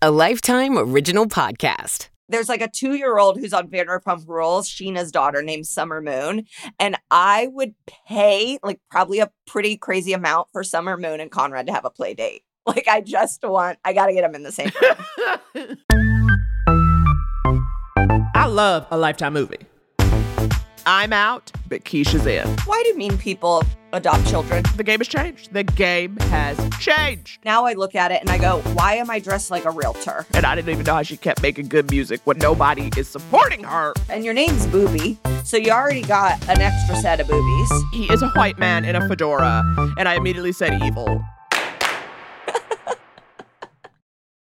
a Lifetime Original Podcast. There's like a two year old who's on Vanderpump Rules, Scheana's daughter named Summer Moon. And I would pay like probably a pretty crazy amount for Summer Moon and Conrad to have a play date. Like, I just want, I got to get them in the same room. I love a Lifetime movie. I'm out, but Keyshia's in. Why do mean people adopt children? The game has changed. The game has changed. Now I look at it and I go, why am I dressed like a realtor? And I didn't even know how she kept making good music when nobody is supporting her. And your name's Booby, so you already got an extra set of boobies. He is a white man in a fedora, and I immediately said evil.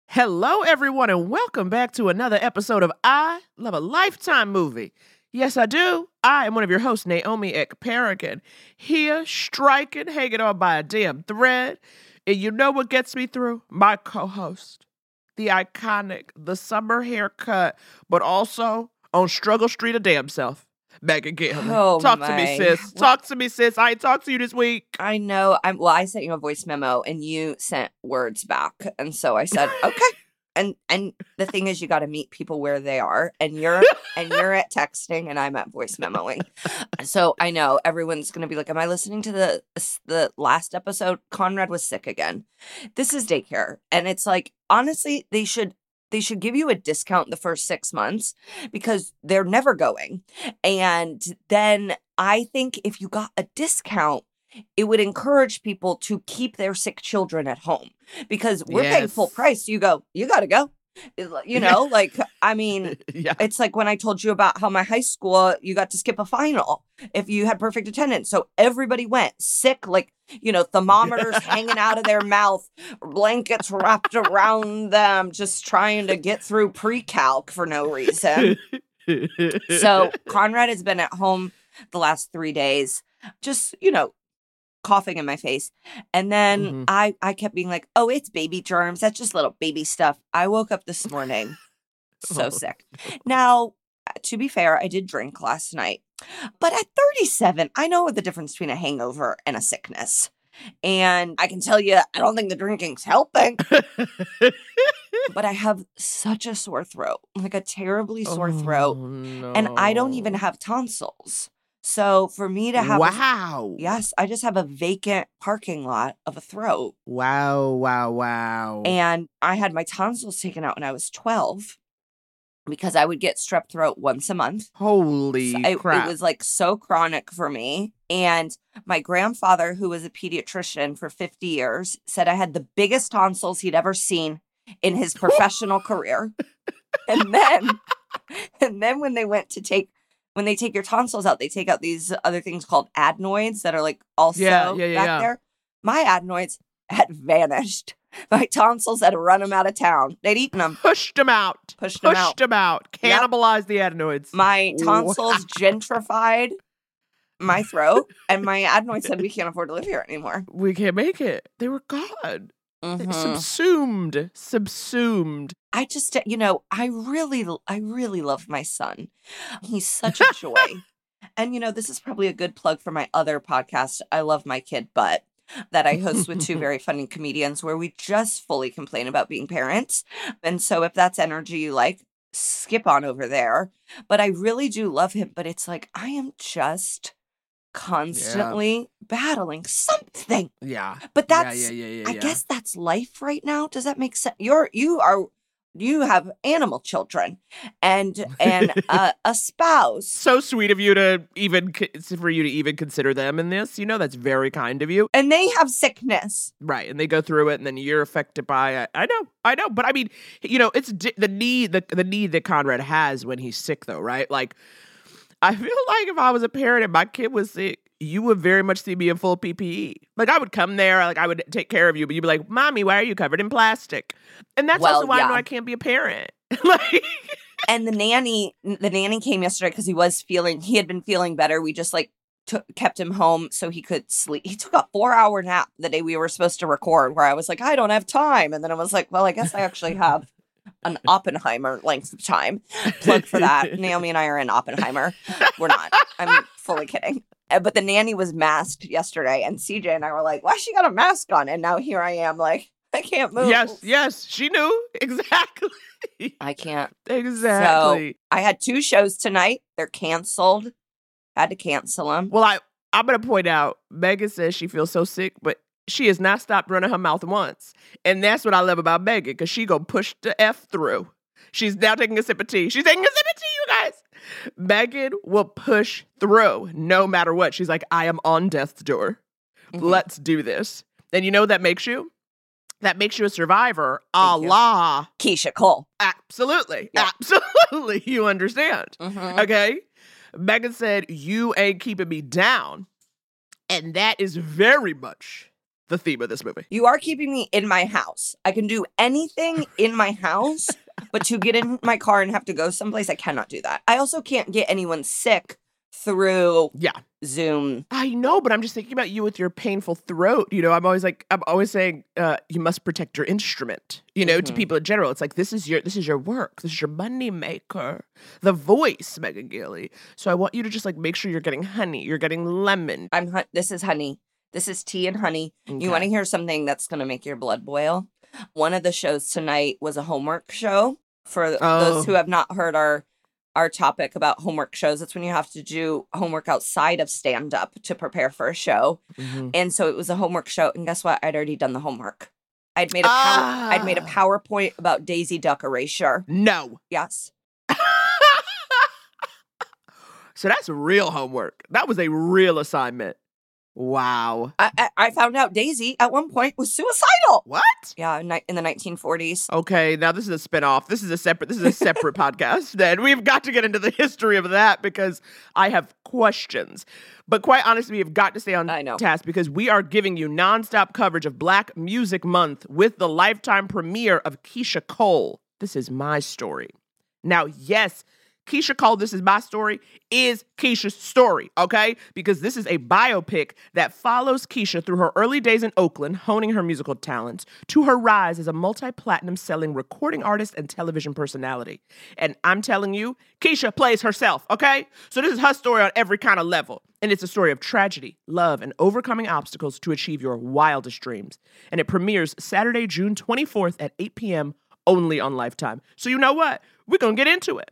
Hello, everyone, and welcome back to another episode of I Love a Lifetime Movie. Yes, I do. I am one of your hosts, Naomi Ekperigin, here striking, hanging on by a damn thread. And you know what gets me through? My co host, the iconic, the summer haircut, but also on Struggle Street a damn self, Megan Gilman. Oh, Talk to me, sis. Talk to me, sis. I ain't talked to you this week. I know. I'm well. I sent you a voice memo, and you sent words back, and so I said, "Okay." And and the thing is, you got to meet people where they are, and you're and you're at texting, and I'm at voice memoing. So I know everyone's gonna be like, "Am I listening to the the last episode?" Conrad was sick again. This is daycare, and it's like honestly, they should they should give you a discount the first six months because they're never going, and then I think if you got a discount it would encourage people to keep their sick children at home because we're paying full price. You go, you got to go. You know, like, I mean, yeah. it's like when I told you about how my high school, you got to skip a final if you had perfect attendance. So everybody went sick, like, you know, thermometers hanging out of their mouth, blankets wrapped around them, just trying to get through pre calc for no reason. So Conrad has been at home the last three days, just, you know, coughing in my face. And then Mhm. I I kept being like, oh, it's baby germs. That's just little baby stuff. I woke up this morning so Oh. sick. Now, to be fair, I did drink last night. But at 37, I know the difference between a hangover and a sickness. And I can tell you, I don't think the drinking's helping, but I have such a sore throat, like a terribly sore throat. Oh, And I don't even have tonsils. So for me to have, a- Wow. yes, I just have a vacant parking lot of a throat. Wow, wow, wow. And I had my tonsils taken out when I was 12 because I would get strep throat once a month. Holy So it, crap. it was like so chronic for me. And my grandfather, who was a pediatrician for 50 years, said I had the biggest tonsils he'd ever seen in his professional career. And then, and then when they went to take, when they take your tonsils out, they take out these other things called adenoids that are like also Yeah, yeah, yeah, back there. My adenoids had vanished. My tonsils had run them out of town. They'd eaten them, pushed them out. pushed them out. Pushed him out. Yep. Cannibalized the adenoids. My tonsils gentrified my throat, and my adenoids said we can't afford to live here anymore. we can't make it. They were gone. Mhm. Subsumed. Subsumed. I just, you know, I really, I really love my son. He's such a joy. and you know, this is probably a good plug for my other podcast. I love my kid, but that I host with two very funny comedians where we just fully complain about being parents. And so if that's energy you like, skip on over there. But I really do love him. But it's like I am just constantly battling something. Yeah. But Yeah, that's yeah, yeah, yeah, I guess that's life right now. Does that make sense? You're you are you have animal children and and a, a spouse. So sweet of you to even for you to even consider them in this. You know that's very kind of you. And they have sickness. Right, and they go through it, and then you're affected by it. I know, I know, but I mean, you know, it's the need, the the need that Conrad has when he's sick, though, right? Like, I feel like if I was a parent and my kid was sick, you would very much see me in full PPE. Like, I would come there, like I would take care of you, but you'd be like, "Mommy, why are you covered in plastic?" And that's Well, also why I know. I can't be a parent. like, And the nanny the nanny came yesterday because he was feeling he had been feeling better. We just like took kept him home so he could sleep. He took a four hour nap the day we were supposed to record where I was like, I don't have time. And then I was like, well, I guess I actually have an Oppenheimer length of time. Plug for that. Naomi and I are in Oppenheimer. We're not. I'm fully kidding. Uh, But the nanny was masked yesterday, and CJ and I were like, "Why she got a mask on?" And now here I am, like, I can't move. Yes, yes, she knew exactly. I can't. exactly. I had two shows tonight. They're canceled. Had to cancel them. well, I I'm gonna point out. Megan says she feels so sick, but she has not stopped running her mouth once, and that's what I love about Megan because she gonna push the f through. She's now taking a sip of tea. She's taking a sip of tea, you guys. Megan will push through no matter what. She's like, I am on death's door. Mhm. Let's do this. And you know what that makes you? That makes you a survivor. A Thank you. la. Keyshia Cole. Absolutely. Yeah. Absolutely. You understand. Mhm. Okay. Megan said, You ain't keeping me down. And that is very much the theme of this movie. You are keeping me in my house. I can do anything in my house, but to get in my car and have to go someplace, I cannot do that. I also can't get anyone sick through Yeah. Zoom. I know, but I'm just thinking about you with your painful throat. You know, I'm always like, I'm always saying, uh, you must protect your instrument. You know, to Mhm. people in general, it's like this is your this is your work, this is your money maker, the voice, Megan Gailey. So I want you to just like make sure you're getting honey, you're getting lemon. I'm this is honey. This is tea and honey. You want to hear something that's going to make your blood boil? One of the shows tonight was a homework show. For Oh. those who have not heard our our topic about homework shows, it's when you have to do homework outside of stand up to prepare for a show. Mhm. And so it was a homework show. And guess what? I'd already done the homework. I'd made a power, I'd made a Ah. PowerPoint about Daisy Duck erasure. No. Yes. so that's real homework. That was a real assignment. Wow. I, I, found out Daisy at one point was suicidal. What? Yeah, in, in the 1940s. Okay, now this is a spinoff. This is a separate this is a separate podcast. Then we've got to get into the history of that because I have questions. But quite honestly, we have got to stay on I know. task because we are giving you nonstop coverage of Black Music Month with the lifetime premiere of Keyshia Cole. This is my story. Now, yes, Keyshia Cole, This Is My Story, is Keyshia's story, okay? Because this is a biopic that follows Keyshia through her early days in Oakland, honing her musical talents, to her rise as a multi platinum selling recording artist and television personality. And I'm telling you, Keyshia plays herself, okay? So this is her story on every kind of level. And it's a story of tragedy, love, and overcoming obstacles to achieve your wildest dreams. And it premieres Saturday, June 24th at 8 p.m. only on Lifetime. So you know what? We're to get into it.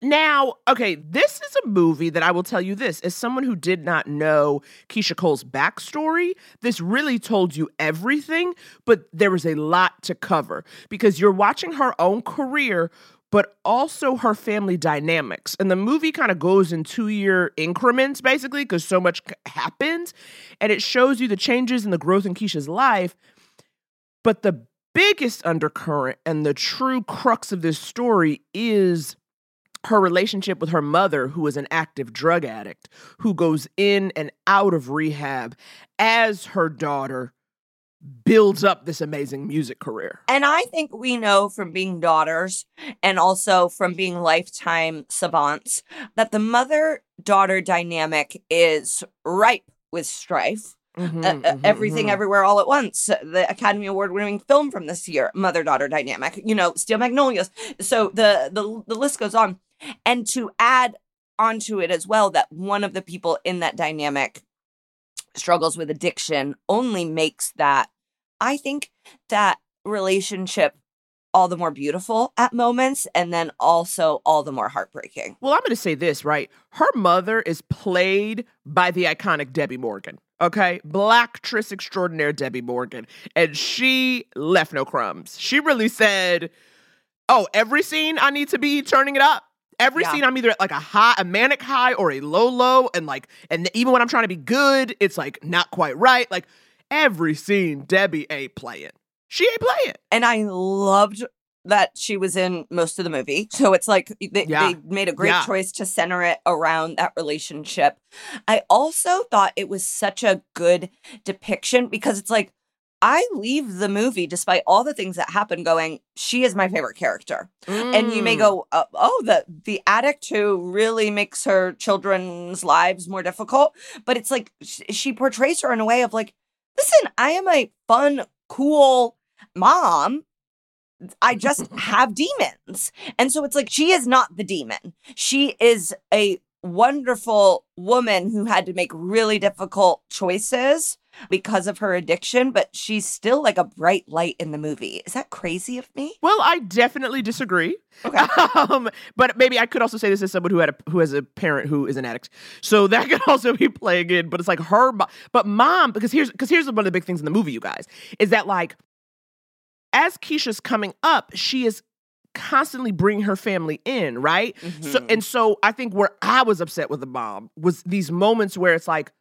Now, okay, this is a movie that I will tell you this as someone who did not know Keyshia Cole's backstory, this really told you everything, but there was a lot to cover because you're watching her own career, but also her family dynamics. And the movie kind of goes in two year increments, basically, because so much happens. And it shows you the changes and the growth in Keyshia's life. But the biggest undercurrent and the true crux of this story is her relationship with her mother, who is an active drug addict, who goes in and out of rehab as her daughter builds up this amazing music career. And I think we know from being daughters and also from being lifetime savants that the mother daughter dynamic is ripe with strife. Mhm, Uh, uh, mhm, everything mhm. everywhere all at once the academy award winning film from this year mother daughter dynamic you know steel magnolias so the, the the list goes on and to add onto it as well that one of the people in that dynamic struggles with addiction only makes that i think that relationship all the more beautiful at moments and then also all the more heartbreaking Well, I'm going to say this, right? Her mother is played by the iconic Debbie Morgan. Okay, black actress extraordinaire Debbie Morgan, and she left no crumbs. She really said, "Oh, every scene I need to be turning it up. Every Yeah. scene I'm either at like a high, a manic high, or a low low, and like, and even when I'm trying to be good, it's like not quite right. Like every scene, Debbie ain't playing. She ain't playing. and I loved that she was in most of the movie. So it's like they, Yeah. they made a great Yeah. choice to center it around that relationship. I also thought it was such a good depiction because it's like I leave the movie despite all the things that happen going, she is my favorite character. And you may Mm. go, uh, oh, the the addict who really makes her children's lives more difficult. But it's like sh- she portrays her in a way of like, listen, I am a fun, cool mom. I just have demons. And so it's like she is not the demon. She is a wonderful woman who had to make really difficult choices because of her addiction, but she's still like a bright light in the movie. Is that crazy of me? Well, I definitely disagree. Okay. um, but maybe I could also say this as someone who had a who has a parent who is an addict, so that could also be playing in. But it's like her, but mom, because here's because here's one of the big things in the movie, you guys, is that like as Keyshia's coming up, she is constantly bringing her family in, right? So Mhm. and so I think where I was upset with the mom was these moments where it's like.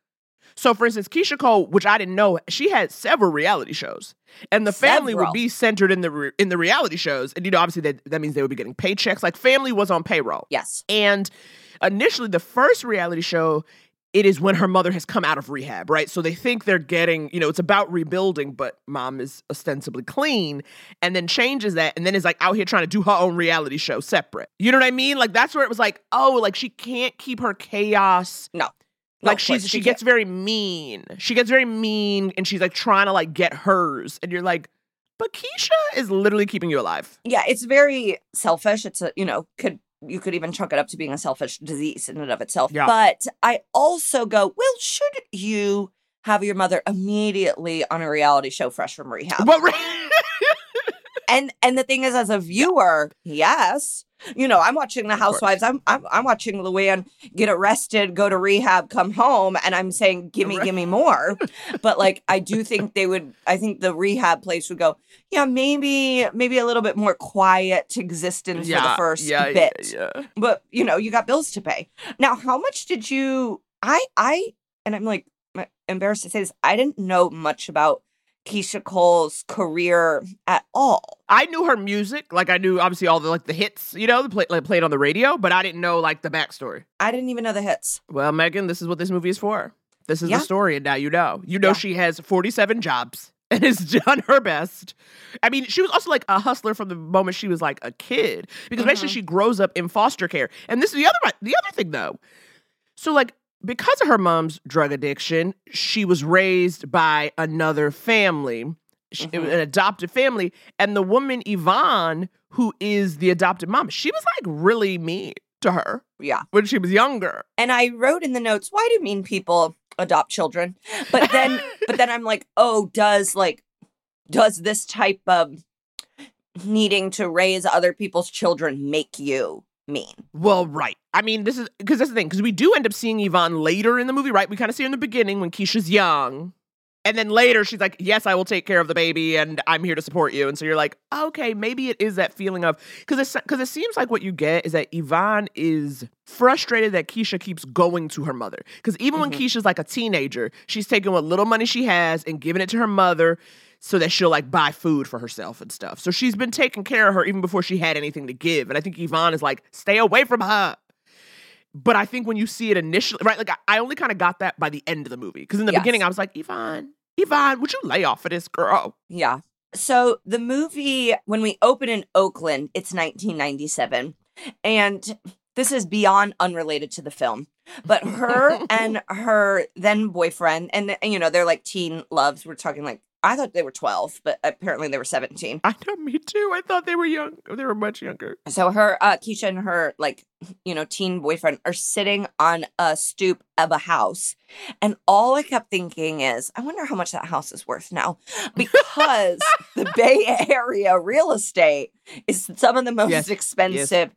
So, for instance, Keyshia Cole, which I didn't know, she had several reality shows, and the family would be centered in the re- in the reality shows, and you know, obviously that that means they would be getting paychecks. Like, family was on payroll, Yes. and initially, the first reality show, it is when her mother has come out of rehab, right? So they think they're getting, you know, it's about rebuilding, but mom is ostensibly clean, and then changes that, and then is like out here trying to do her own reality show separate. You know what I mean? Like that's where it was like, oh, like she can't keep her chaos No. Like of she's she can't. gets very mean. She gets very mean and she's like trying to like get hers. And you're like, but Keyshia is literally keeping you alive. Yeah, it's very selfish. It's a, you know, could you could even chalk it up to being a selfish disease in and of itself. Yeah. But I also go, well, should you have your mother immediately on a reality show fresh from rehab? Well, And and the thing is, as a viewer, yes. You know, I'm watching The. Housewives. I'm, I'm I'm watching Luann get arrested, go to rehab, come home, and I'm saying, "Give me, give me more." but like, I do think they would. I think the rehab place would go, "Yeah, maybe, maybe a little bit more quiet existence for the first yeah, bit." Yeah, yeah. But you know, you got bills to pay. Now, how much did you? I I and I'm like embarrassed to say this. I didn't know much about Keyshia Cole's career at all. I knew her music, like I knew obviously all the like the hits, you know, the play, like played on the radio, but I didn't know like the backstory. I didn't even know the hits. Well, Megan, this is what this movie is for. This is Yeah. the story, and now you know. You know Yeah. she has 47 jobs and has done her best. I mean, she was also like a hustler from the moment she was like a kid, because basically Mhm. she grows up in foster care. And this is the other the other thing though. So like because of her mom's drug addiction, she was raised by another family, Mhm. an adopted family, and the woman Yvonne, who is the adopted mom, she was like really mean to her Yeah. when she was younger. And I wrote in the notes, why do mean people adopt children? But then but then I'm like, oh, does like does this type of needing to raise other people's children make you mean? Well, right. I mean, this is because that's the thing. Because we do end up seeing Yvonne later in the movie, right? We kind of see her in the beginning when Keyshia's young. And then later she's like, Yes, I will take care of the baby and I'm here to support you. And so you're like, Okay, maybe it is that feeling of because because it seems like what you get is that Yvonne is frustrated that Keyshia keeps going to her mother. Because even when Mhm. Keyshia's like a teenager, she's taking what little money she has and giving it to her mother so that she'll like buy food for herself and stuff. So she's been taking care of her even before she had anything to give. And I think Yvonne is like, stay away from her. But I think when you see it initially, right? Like I, I only kind of got that by the end of the movie. Because in the Yes. beginning, I was like, Yvonne, Yvonne, would you lay off of this girl? Yeah. So the movie, when we open in Oakland, it's 1997. And this is beyond unrelated to the film. But her and her then boyfriend, and you know, they're like teen loves. We're talking like, I thought they were 12, but apparently they were 17. I know, me too. I thought they were young. They were much younger. So her, uh, Keyshia and her, like, you know, teen boyfriend are sitting on a stoop of a house. And all I kept thinking is, I wonder how much that house is worth now. Because the Bay Area real estate is some of the most Yes, expensive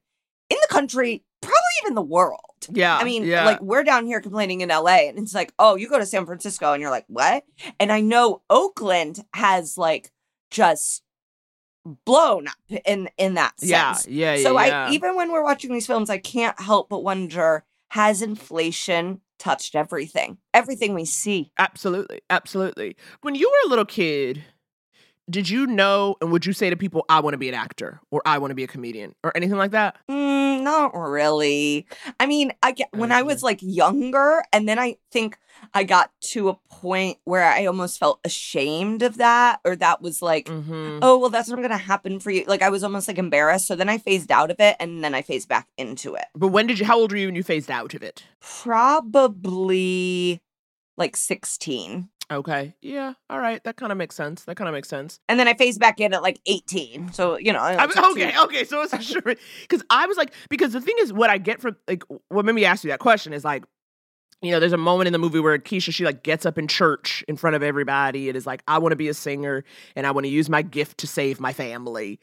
in the country, probably even the world. Yeah. I mean, yeah. like we're down here complaining in LA, and it's like, oh, you go to San Francisco, and you're like, what? And I know Oakland has like just blown up in in that sense. yeah, yeah, yeah. So yeah. I even when we're watching these films, I can't help but wonder: Has inflation touched everything? Everything we see? Absolutely. Absolutely. When you were a little kid, did you know and would you say to people, I want to be an actor or I want to be a comedian or anything like that? Mm, not really. I mean, I get when I was like younger, and then I think I got to a point where I almost felt ashamed of that, or that was like, Mm-hmm. oh, well, that's not going to happen for you. Like I was almost like embarrassed. So then I phased out of it, and then I phased back into it. But when did you, how old were you when you phased out of it? Probably like 16. Okay. Yeah. All right. That kind of makes sense. That kind of makes sense. And then I phased back in at like 18. So, you know, I mean, two- okay, okay. So it's sure because I was like, because the thing is, what I get from like what made me ask you that question is like, you know, there's a moment in the movie where Keyshia she like gets up in church in front of everybody and is like, I want to be a singer and I want to use my gift to save my family.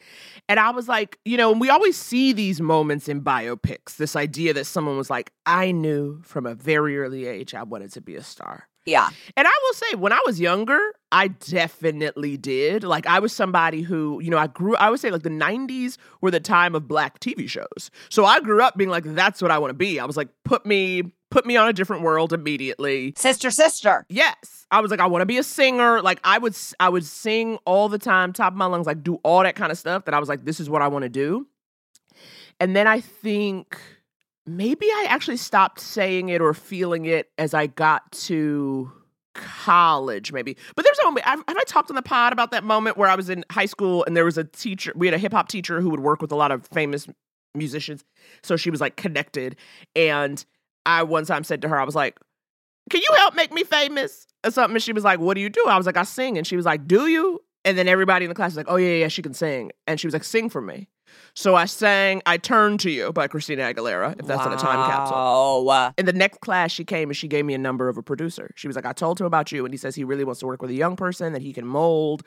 And I was like, you know, and we always see these moments in biopics, this idea that someone was like, I knew from a very early age I wanted to be a star. Yeah. And I will say, when I was younger, I definitely did. Like, I was somebody who, you know, I grew, I would say, like, the 90s were the time of black TV shows. So I grew up being like, that's what I want to be. I was like, put me, put me on a different world immediately. Sister, sister. Yes. I was like, I want to be a singer. Like, I would, I would sing all the time, top of my lungs, like, do all that kind of stuff that I was like, this is what I want to do. And then I think maybe I actually stopped saying it or feeling it as I got to college, maybe. But there's a moment, have, I talked on the pod about that moment where I was in high school and there was a teacher, we had a hip hop teacher who would work with a lot of famous musicians. So she was like connected. And I one time said to her, I was like, can you help make me famous or something? And she was like, what do you do? I was like, I sing. And she was like, do you? And then everybody in the class was like, oh, yeah, yeah, she can sing. And she was like, sing for me. So I sang I Turn to You by Christina Aguilera, if that's in a time capsule. Oh wow. In the next class, she came and she gave me a number of a producer. She was like, I told him about you, and he says he really wants to work with a young person that he can mold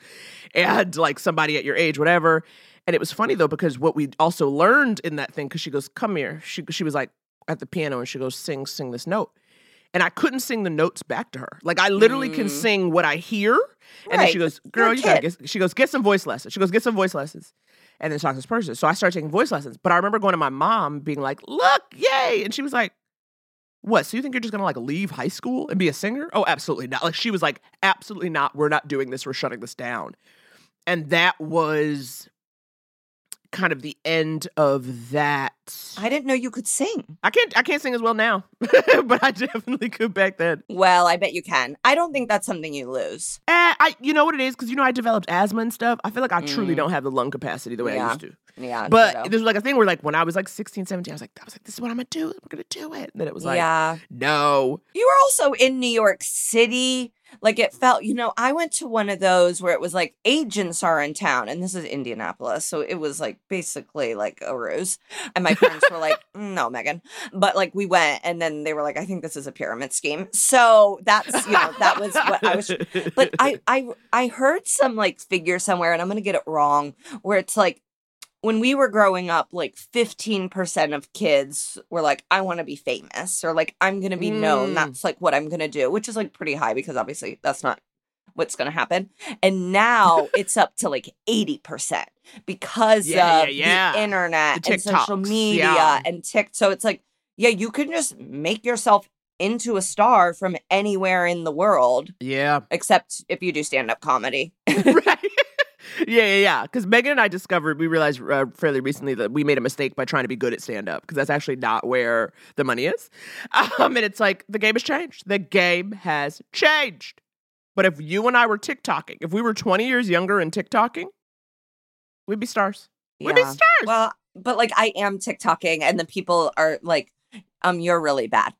and like somebody at your age, whatever. And it was funny though, because what we also learned in that thing, because she goes, Come here. She, she was like at the piano and she goes, Sing, sing this note. And I couldn't sing the notes back to her. Like I literally can Mm. sing what I hear. And then she goes, Girl, you gotta get she goes, get some voice lessons. She goes, get some voice lessons. And then talk to this person. So I started taking voice lessons. But I remember going to my mom being like, look, yay. And she was like, what? So you think you're just gonna like leave high school and be a singer? Oh, absolutely not. Like she was like, absolutely not. We're not doing this. We're shutting this down. And that was kind of the end of that. I didn't know you could sing. I can't I can't sing as well now, but I definitely could back then. Well, I bet you can. I don't think that's something you lose. Eh, I you know what it is because you know I developed asthma and stuff. I feel like I truly Mm. don't have the lung capacity the way I used to. Yeah. But ditto. there's like a thing where like when I was like 16, 17, I was like I was like this is what I'm gonna do. We're gonna do it. And then it was like yeah. no. You were also in New York City. Like it felt, you know, I went to one of those where it was like agents are in town, and this is Indianapolis. So it was like basically like a ruse. And my parents were like, "Mm, no, Megan. But like we went, and then they were like, I think this is a pyramid scheme. So that's, you know, that was what I was. But I, I, I heard some like figure somewhere, and I'm going to get it wrong, where it's like, when we were growing up, like 15% of kids were like, I want to be famous or like, I'm going to be known. Mm. That's like what I'm going to do, which is like pretty high because obviously that's not what's going to happen. And now it's up to like 80% because Yeah, of yeah, yeah. the internet The and social media and Tik. So it's like, yeah, you can just make yourself into a star from anywhere in the world, yeah. except if you do stand up comedy. right. Yeah, yeah, yeah. Because Megan and I discovered, we realized uh, fairly recently that we made a mistake by trying to be good at stand up because that's actually not where the money is. Um, and it's like the game has changed. The game has changed. But if you and I were TikToking, if we were 20 years younger and TikToking, we'd be stars. We'd be stars. Well, but like I am TikToking, and the people are like, um, you're really bad.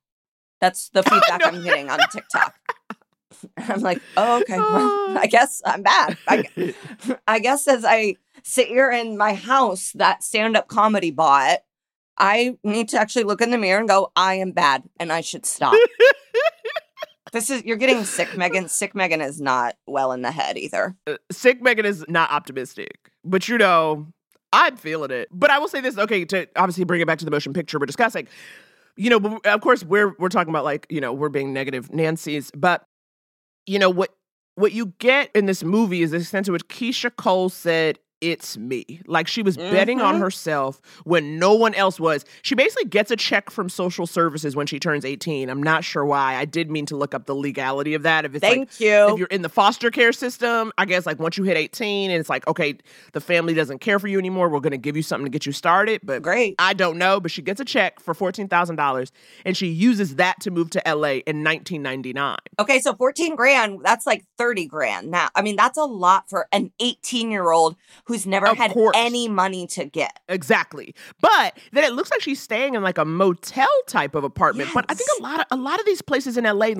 That's the feedback I'm getting on TikTok. I'm like, oh, okay. Well, Oh. I guess I'm bad. I, I guess as I sit here in my house that stand up comedy bot, I need to actually look in the mirror and go, I am bad and I should stop. this is, you're getting sick, Megan. Sick Megan is not well in the head either. Uh, sick Megan is not optimistic, but you know, I'm feeling it. But I will say this, okay, to obviously bring it back to the motion picture we're discussing. You know, of course we're we're talking about like, you know, we're being negative Nancy's, but you know what what you get in this movie is the extent to which Keyshia Cole said it's me. Like she was betting on Mhm. herself when no one else was. She basically gets a check from social services when she turns 18. I'm not sure why. I did mean to look up the legality of that. If it's like Thank you. if you're in the foster care system, I guess like once you hit 18 and it's like, okay, the family doesn't care for you anymore, we're going to give you something to get you started. But Great. I don't know, but she gets a check for $14,000 and she uses that to move to LA in 1999. Okay, so 14 grand, that's like 30 grand. Now, I mean, that's a lot for an 18 year old who's never Of had course. any money to get. Exactly. But then it looks like she's staying in like a motel type of apartment. But I think a lot of a lot of these places in LA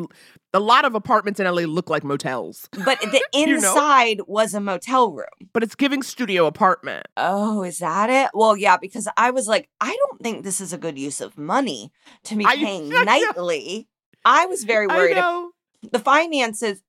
a lot of apartments in LA look like motels. But the You know? inside was a motel room. But it's giving studio apartment. Oh, is that it? Well, yeah, because I was like, I don't think this is a good use of money to be paying I nightly. I was very I worried. know. the finances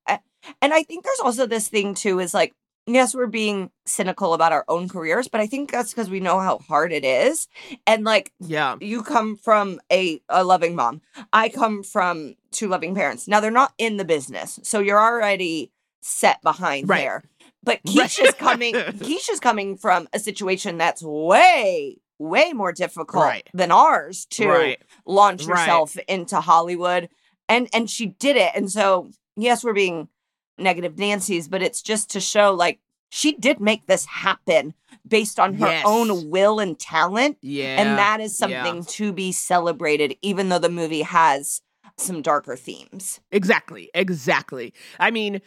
and i think there's also this thing too is like yes we're being cynical about our own careers but i think that's because we know how hard it is and like Yeah. you come from a, a loving mom i come from two loving parents now they're not in the business so you're already set behind Right. there but Right. keyshia's coming keyshia's coming from a situation that's way way more difficult Right. than ours to Right. launch Right. herself into Hollywood. And and she did it. And so yes, we're being negative Nancy's, but it's just to show like she did make this happen based on her Yes. own will and talent. Yeah. and that is yeah. something to be celebrated, even though the movie has some darker themes. Exactly. Exactly. I mean,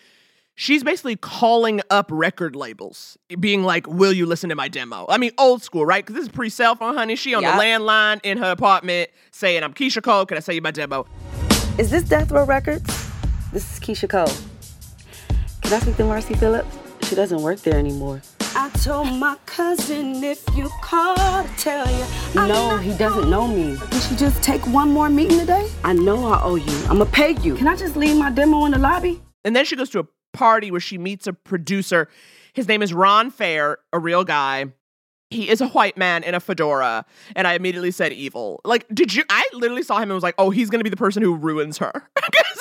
she's basically calling up record labels, being like, Will you listen to my demo? I mean, old school, right? Because this is pre cell phone, honey. She on Yep. the landline in her apartment saying, I'm Keyshia Cole. Can I sell you my demo? Is this Death Row Records? This is Keyshia Cole. Can I speak to Marcy Phillips? She doesn't work there anymore. I told my cousin if you call to tell you. I'm No, he doesn't know me. Did she just take one more meeting today? I know I owe you. I'ma pay you. Can I just leave my demo in the lobby? And then she goes to a party where she meets a producer. His name is Ron Fair, a real guy. He is a white man in a fedora. And I immediately said evil. Like, did you? I literally saw him and was like, oh, he's going to be the person who ruins her.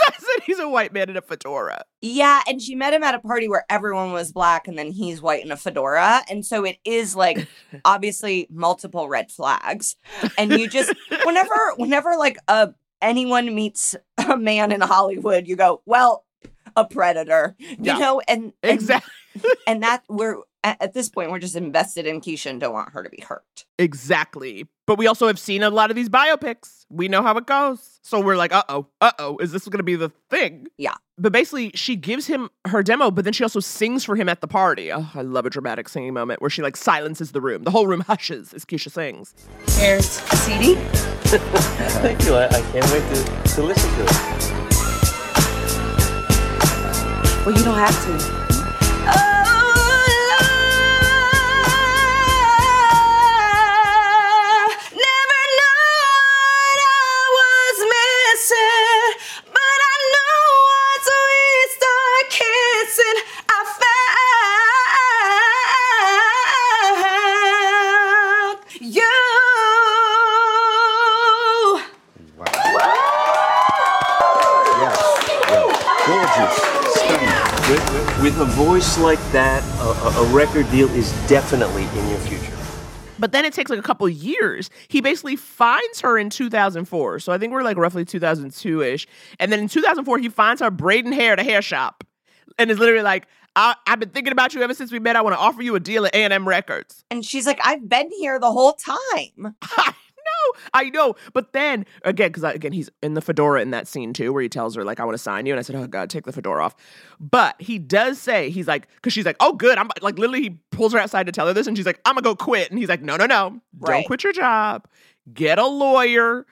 Because I said he's a white man in a fedora. Yeah, and she met him at a party where everyone was black and then he's white in a fedora. And so it is like obviously multiple red flags. And you just whenever whenever like a anyone meets a man in Hollywood, you go, well, a predator. You Yeah. know, and, and Exactly. and that we're at, at this point we're just invested in Keyshia and don't want her to be hurt. Exactly. But we also have seen a lot of these biopics. We know how it goes. So we're like, uh oh, uh oh, is this going to be the thing? Yeah. But basically, she gives him her demo, but then she also sings for him at the party. Oh, I love a dramatic singing moment where she like silences the room. The whole room hushes as Keyshia sings. Here's a CD. Thank you. I, I can't wait to, to listen to it. Well, you don't have to. With, with- with a voice like that, a, a, a record deal is definitely in your future. But then it takes like a couple years. He basically finds her in 2004. So I think we're like roughly 2002 ish. And then in 2004, he finds her braiding hair at a hair shop and is literally like, I- I've been thinking about you ever since we met. I want to offer you a deal at A&M Records. And she's like, I've been here the whole time. I know, But then again, because again, he's in the fedora in that scene too, where he tells her like, "I want to sign you," and I said, "Oh God, take the fedora off." But he does say he's like, because she's like, "Oh good," I'm like, literally, he pulls her outside to tell her this, and she's like, "I'm gonna go quit," and he's like, "No, no, no, Right. don't quit your job. Get a lawyer."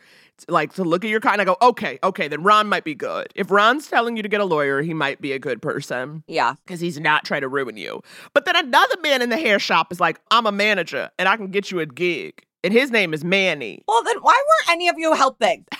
Like to look at your and I go, okay, okay, then Ron might be good. If Ron's telling you to get a lawyer, he might be a good person Yeah. because he's not trying to ruin you. But then another man in the hair shop is like, I'm a manager and I can get you a gig. And his name is Manny. Well, then why weren't any of you helping?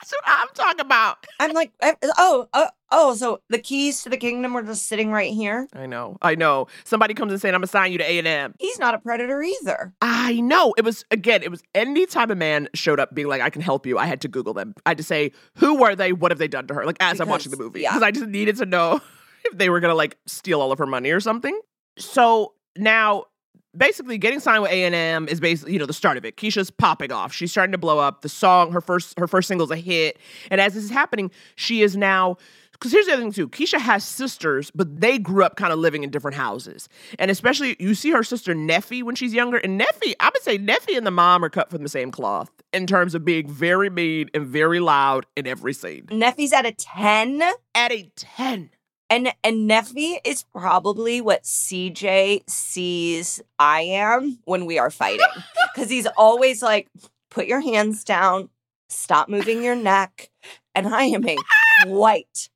That's what I'm talking about. I'm like, eh, oh, oh, oh, so the keys to the kingdom were just sitting right here. I know, I know. Somebody comes and saying, I'm gonna sign you to A&M. He's not a predator either. I know. It was, again, it was anytime a man showed up being like, I can help you, I had to Google them. I had to say, who were they? What have they done to her? Like, as I'm watching the Because- movie. yeah. Because I just needed to know if they were gonna like steal all of her money or something. so now basically getting signed with A&M is basically, you know, the start of it. Keyshia's popping off. She's starting to blow up. The song, her first her first single's a hit. And as this is happening, she is now because here's the other thing too. Keyshia has sisters, but they grew up kind of living in different houses. And especially you see her sister Neffe when she's younger. And Neffe, I would say Neffe and the mom are cut from the same cloth in terms of being very mean and very loud in every scene. Neffe's at a 10. At a 10. And and Neffe is probably what CJ sees I am when we are fighting. Cause he's always like, put your hands down, stop moving your neck. And I am a white,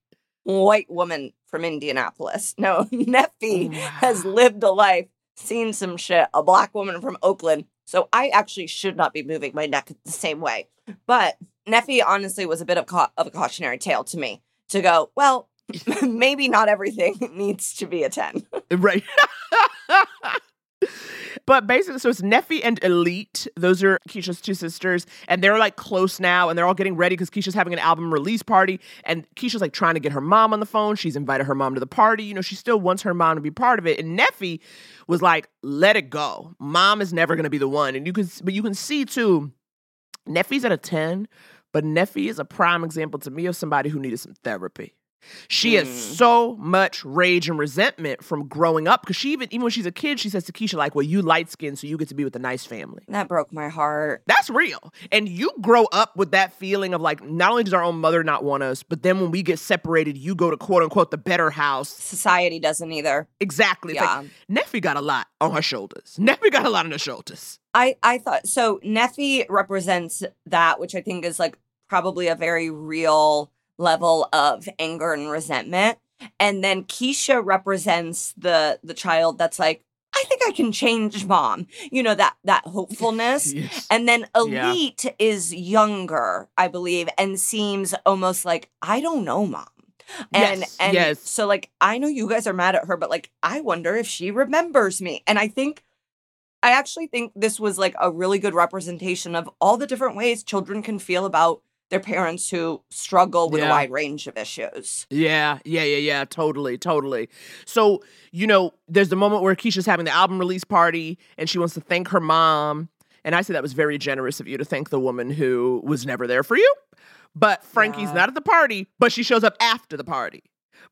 white woman from Indianapolis. No, Neffe oh, has lived a life, seen some shit, a black woman from Oakland. So I actually should not be moving my neck the same way. But Neffe honestly was a bit of, ca- of a cautionary tale to me to go, well, maybe not everything needs to be a 10. Right. but basically, so it's Neffe and Elite. Those are Keyshia's two sisters, and they're like close now, and they're all getting ready because Keyshia's having an album release party, and Keyshia's like trying to get her mom on the phone. She's invited her mom to the party. You know, she still wants her mom to be part of it. And Neffe was like, "Let it go. Mom is never gonna be the one." And you can, but you can see too, Neffe's at a ten, but Neffe is a prime example to me of somebody who needed some therapy. She has mm. so much rage and resentment from growing up because she even even when she's a kid, she says to Keyshia like, "Well, you light skinned, so you get to be with a nice family." That broke my heart. That's real, and you grow up with that feeling of like, not only does our own mother not want us, but then when we get separated, you go to quote unquote the better house. Society doesn't either. Exactly. Yeah. like Neffe got a lot on her shoulders. Neffe got a lot on her shoulders. I I thought so. Neffe represents that, which I think is like probably a very real level of anger and resentment. And then Keyshia represents the the child that's like, I think I can change, mom. You know that that hopefulness. Yes. And then Yeah. Elite is younger, I believe, and seems almost like I don't know, mom. And Yes, and yes. so like I know you guys are mad at her, but like I wonder if she remembers me. And I think I actually think this was like a really good representation of all the different ways children can feel about their parents who struggle with a wide range of issues. Yeah, yeah, yeah, yeah, totally, totally. So, you know, there's the moment where Keyshia's having the album release party and she wants to thank her mom. And I say that was very generous of you to thank the woman who was never there for you. But Frankie's Yeah. not at the party, but she shows up after the party.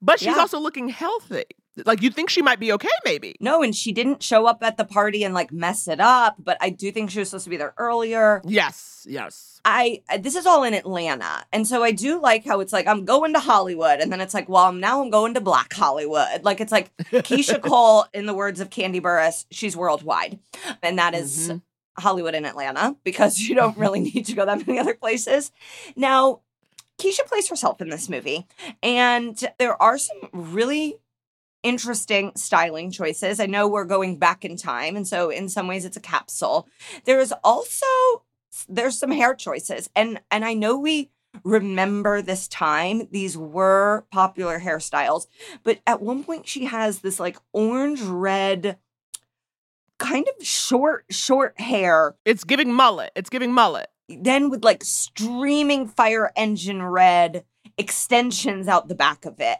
But she's Yeah. also looking healthy. Like you think she might be okay, maybe. No, and she didn't show up at the party and like mess it up, but I do think she was supposed to be there earlier. Yes, yes. I this is all in Atlanta. And so I do like how it's like I'm going to Hollywood and then it's like, well, now I'm going to Black Hollywood. Like it's like Keyshia Cole in the words of Kandi Burruss, she's worldwide. And that is Mhm. Hollywood and Atlanta because you don't really need to go that many other places. Now, Keyshia plays herself in this movie, and there are some really interesting styling choices. I know we're going back in time, and so in some ways it's a capsule. There is also there's some hair choices, and and I know we remember this time these were popular hairstyles but at one point she has this like orange red kind of short short hair It's giving mullet. It's giving mullet. then with like streaming fire engine red extensions out the back of it.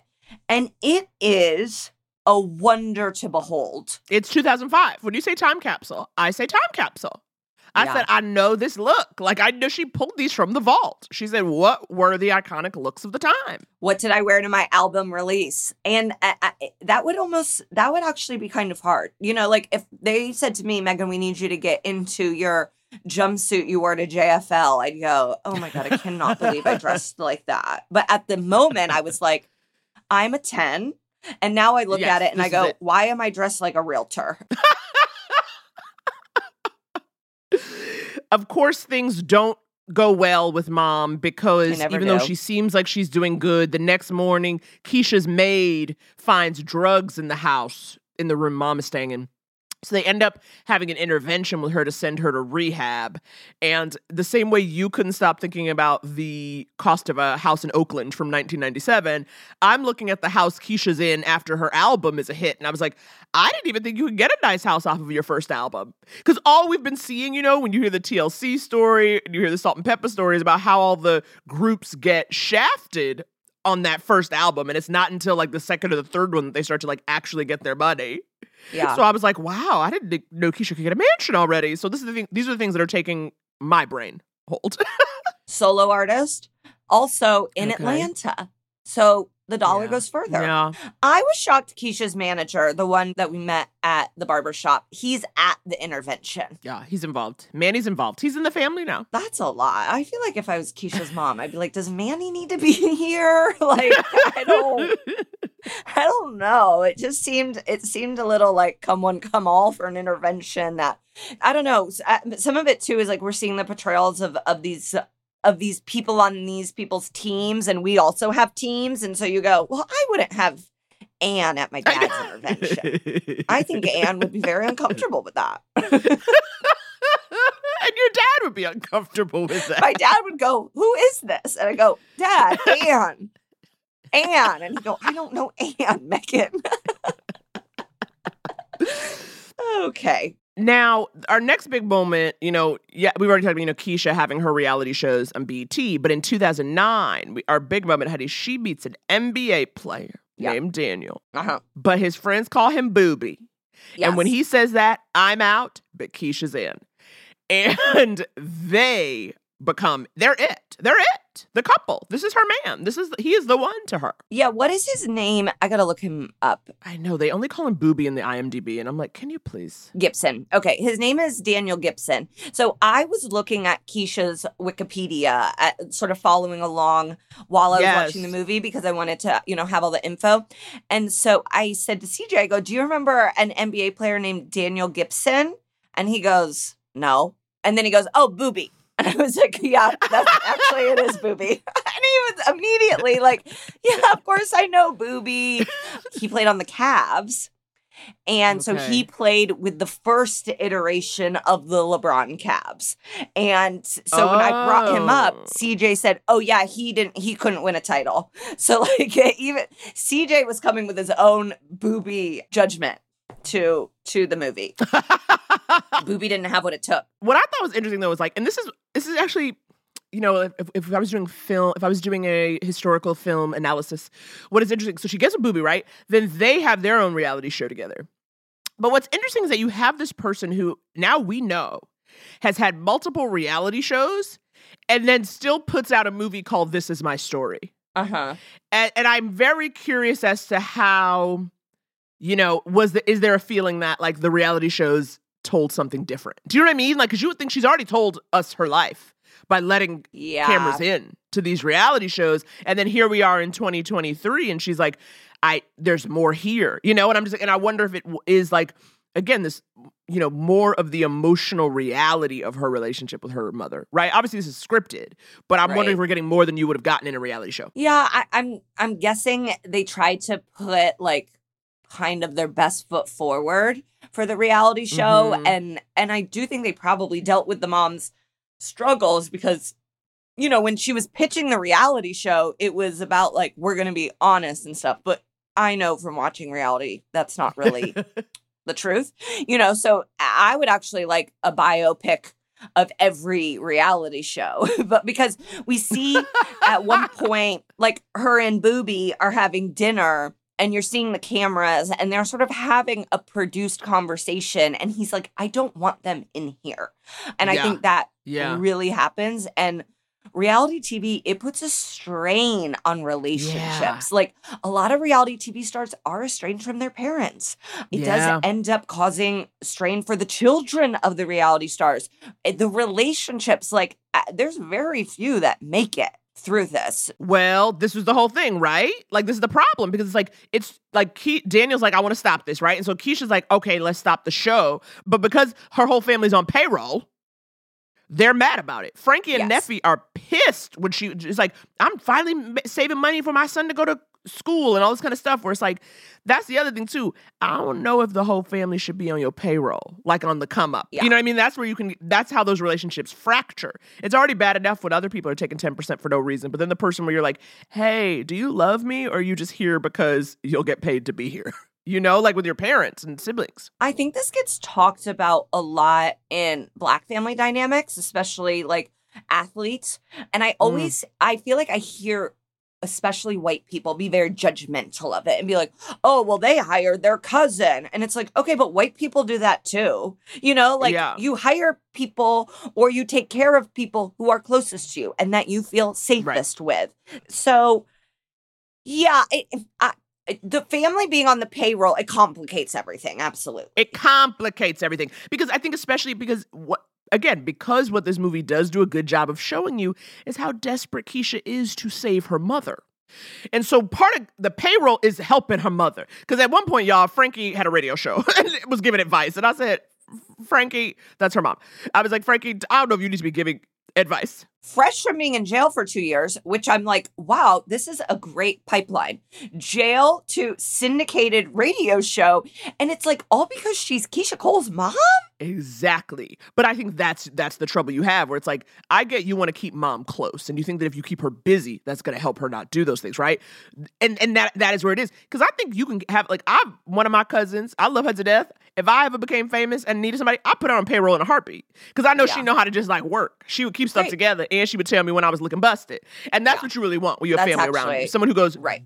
And it is a wonder to behold. It's 2005. When you say time capsule, I say time capsule. I Yeah. said, I know this look. Like, I know she pulled these from the vault. She said, What were the iconic looks of the time? What did I wear to my album release? And I, I, that would almost, that would actually be kind of hard. You know, like if they said to me, Megan, we need you to get into your jumpsuit you wore to JFL, I'd go, oh my God, I cannot believe I dressed like that. But at the moment, I was like, I'm a 10. And now I look Yes, at it and I go, why am I dressed like a realtor? of course, things don't go well with mom because even though she seems like she's doing good, the next morning, Keyshia's maid finds drugs in the house in the room mom is staying in. So they end up having an intervention with her to send her to rehab. And the same way you couldn't stop thinking about the cost of a house in Oakland from 1997, I'm looking at the house Keyshia's in after her album is a hit. And I was like, I didn't even think you could get a nice house off of your first album. Because all we've been seeing, you know, when you hear the TLC story and you hear the Salt-N-Pepa story, is about how all the groups get shafted on that first album. And it's not until like the second or the third one that they start to like actually get their money. Yeah. So I was like, wow, I didn't know Keyshia could get a mansion already. So this is the thing. These are the things that are taking my brain hold. Solo artist, also in Okay. Atlanta. So the dollar Yeah. goes further. yeah. I was shocked Keyshia's manager, the one that we met at the barber shop, he's at the intervention. Yeah, he's involved. Manny's involved. He's in the family now. That's a lot. I feel like if I was Keyshia's mom, I'd be like, does Manny need to be here? Like, I don't I don't know. It just seemed it seemed a little like come one come all for an intervention that I don't know. Uh, Some of it too is like we're seeing the portrayals of of these of these people on these people's teams and we also have teams and so you go, "Well, I wouldn't have Anne at my dad's intervention." I think Anne would be very uncomfortable with that. and your dad would be uncomfortable with that. My dad would go, Who is this? And I go, Dad, Anne. Anne. And he'd go, I don't know Anne, Megan. okay. Now, our next big moment, you know, yeah, we've already talked about, you know, Keyshia having her reality shows on BET, but in 2009, we, our big moment had is she meets an NBA player Yeah. named Daniel, Uh-huh. but his friends call him Booby. And when he says that, I'm out, but Keyshia's in. And they become, they're it. They're it. The couple. This is her man. This is, he is the one to her. Yeah, what is his name? I gotta look him up. I know. They only call him Booby in the IMDb. And I'm like, can you please? Gibson. Okay, his name is Daniel Gibson. So I was looking at Keyshia's Wikipedia, at, sort of following along while I was Yes. watching the movie because I wanted to, you know, have all the info. And so I said to CJ, I go, "Do you remember an NBA player named Daniel Gibson?" And he goes, "No." And then he goes, "Oh, Booby." And I was like, "Yeah, that's actually it is Booby." and he was immediately like, "Yeah, of course I know Booby." He played on the Cavs. And so he played with the first iteration of the LeBron Cavs. And so when I brought him up, Oh. CJ said, "Oh yeah, he didn't he couldn't win a title." So like even CJ was coming with his own booby judgment to to the movie. Booby didn't have what it took. what I thought was interesting though was like, and this is this is actually, you know, if, if I was doing film, if I was doing a historical film analysis, what is interesting? So she gets a booby, right? Then they have their own reality show together. But what's interesting is that you have this person who now we know has had multiple reality shows, and then still puts out a movie called "This Is My Story." Uh-huh. and, and I'm very curious as to how, you know, was the is there a feeling that like the reality shows told something different? Do you know what I mean? Like, because you would think she's already told us her life by letting Yeah. cameras in to these reality shows, and then here we are in 2023, and she's like, I there's more here, you know, and I'm just and I wonder if it is like again this you know more of the emotional reality of her relationship with her mother right obviously this is scripted but i'm wondering if we're getting more than you would have gotten in a reality show Yeah, I, I'm I'm guessing they tried to put like kind of their best foot forward for the reality show Mhm. and and I do think they probably dealt with the mom's struggles because you know when she was pitching the reality show it was about like we're going to be honest and stuff but I know from watching reality that's not really the truth you know so I would actually like a biopic of every reality show but because we see at one point, like her and Booby are having dinner and you're seeing the cameras and they're sort of having a produced conversation. And he's like, I don't want them in here. And I think that yeah really happens. And reality TV, it puts a strain on relationships. Like a lot of reality TV stars are estranged from their parents. It Yeah. does end up causing strain for the children of the reality stars. Eh, The relationships, like, uh, there's very few that make it through this. Well, this was the whole thing, right? Like, this is the problem because it's like, it's like Ke- Daniel's like, I want to stop this, right? And so Keyshia's like, okay, let's stop the show. But because her whole family's on payroll, they're mad about it. Frankie and Yes. Neffe are pissed when she is like, I'm finally saving money for my son to go to school and all this kind of stuff. Where it's like, that's the other thing too. I don't know if the whole family should be on your payroll, like on the come up. Yeah. You know what I mean? That's where you can. That's how those relationships fracture. It's already bad enough when other people are taking ten percent for no reason, but then the person where you're like, hey, do you love me, or are you just here because you'll get paid to be here? You know, like with your parents and siblings. I think this gets talked about a lot in black family dynamics, especially like athletes. And I mm. always I feel like I hear especially white people, be very judgmental of it and be like, oh, well, they hired their cousin. And it's like, okay, but white people do that too. You know, like Yeah. you hire people or you take care of people who are closest to you and that you feel safest with. So, yeah, it, I, the family being on the payroll, it complicates everything. Absolutely. it complicates everything because I think especially because what again because what this movie does do a good job of showing you is how desperate Keyshia is to save her mother. And so part of the payroll is helping her mother. Because at one point, y'all, Frankie had a radio show and was giving advice. And I said, Frankie, that's her mom. I was like, Frankie, I don't know if you need to be giving advice. Fresh from being in jail for two years, which I'm like, wow, this is a great pipeline. Jail to syndicated radio show. And it's like all because she's Keyshia Cole's mom? Exactly. But I think that's that's the trouble you have where it's like I get you want to keep mom close and you think that if you keep her busy that's going to help her not do those things, right? And and that that is where it is cuz I think you can have like I one of my cousins, I love her to death. If I ever became famous and needed somebody, I put her on payroll in a heartbeat cuz I know she know how to just like work. She would keep stuff Right. together and she would tell me when I was looking busted. And that's Yeah. what you really want when you have That's family around you. Someone who goes, Right.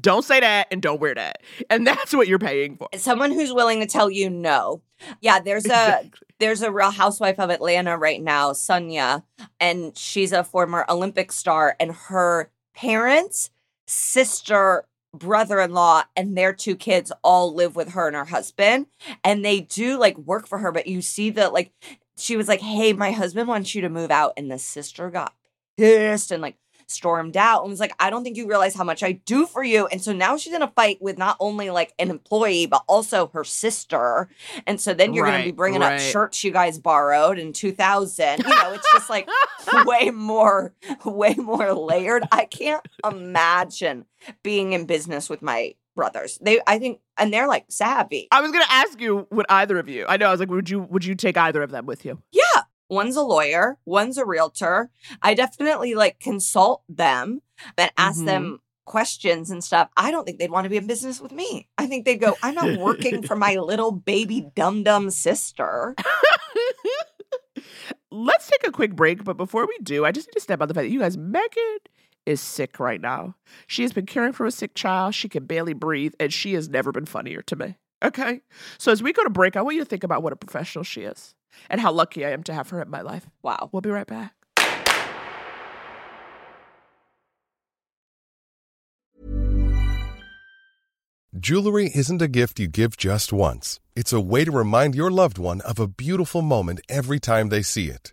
"Don't say that and don't wear that." And that's what you're paying for. Someone who's willing to tell you no. Yeah, there's a Exactly. there's a real housewife of Atlanta right now, Sonia, and she's a former Olympic star, and her parents, sister, brother-in-law, and their two kids all live with her and her husband, and they do like work for her. But you see that like she was like, "Hey, my husband wants you to move out," and the sister got pissed and like stormed out and was like, I don't think you realize how much I do for you. And so now she's in a fight with not only like an employee, but also her sister. And so then you're going to be bringing right. up shirts you guys borrowed in 2000. You know, it's just like way more, way more layered. I can't imagine being in business with my brothers. They, I think, and they're like savvy. I was going to ask you would either of you. I know I was like would you would you take either of them with you? Yeah. One's a lawyer, one's a realtor. I definitely like consult them and ask Mhm. them questions and stuff. I don't think they'd want to be in business with me. I think they'd go, I'm not working for my little baby dum dum sister. Let's take a quick break, but before we do, I just need to step on the fact that you guys, Megan is sick right now. She has been caring for a sick child. She can barely breathe, and she has never been funnier to me. Okay? So as we go to break, I want you to think about what a professional she is and how lucky I am to have her in my life. Wow. We'll be right back. Jewelry isn't a gift you give just once. It's a way to remind your loved one of a beautiful moment every time they see it.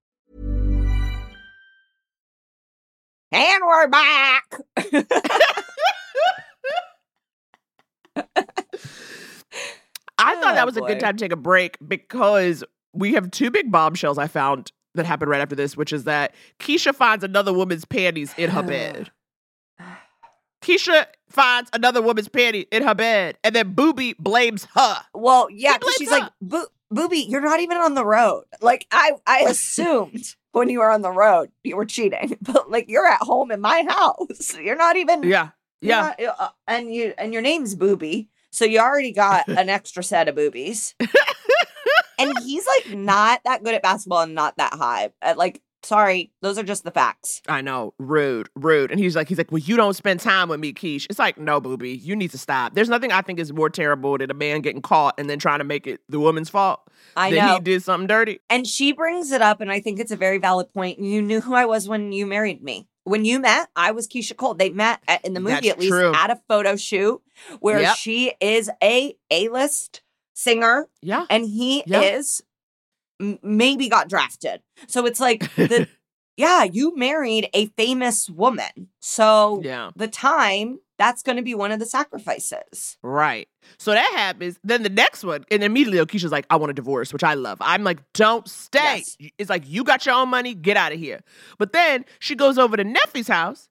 And we're back. I thought Oh, that was a good time to take a break because we have two big bombshells I found that happened right after this, which is that Keyshia finds another woman's panties in her bed. Keyshia finds another woman's panty in her bed, and then Booby blames her. Well, yeah, 'cause blames she's her. like, Bo- Booby, you're not even on the road. Like I, I assumed when you were on the road you were cheating, but like you're at home in my house. You're not even. Yeah, yeah. not- uh, and you and your name's Booby, so you already got an extra set of boobies. and he's like not that good at basketball and not that high. Uh, like, sorry, those are just the facts. I know, rude, rude. And he's like, he's like, well, you don't spend time with me, Keish. It's like, no, Booby, you need to stop. There's nothing I think is more terrible than a man getting caught and then trying to make it the woman's fault. I that know. he did something dirty. And she brings it up, and I think it's a very valid point. You knew who I was when you married me. When you met, I was Keyshia Cole. They met at, in the movie, That's at least, true. at a photo shoot where Yep. she is a A list singer Yeah. and he Yeah. is m- maybe got drafted. So it's like the yeah, you married a famous woman. So Yeah. the time that's going to be one of the sacrifices. Right. So that happens. Then the next one, and immediately Keyshia's like, I want a divorce, which I love. I'm like, don't stay. Yes. It's like, you got your own money, get out of here. But then she goes over to Neffe's house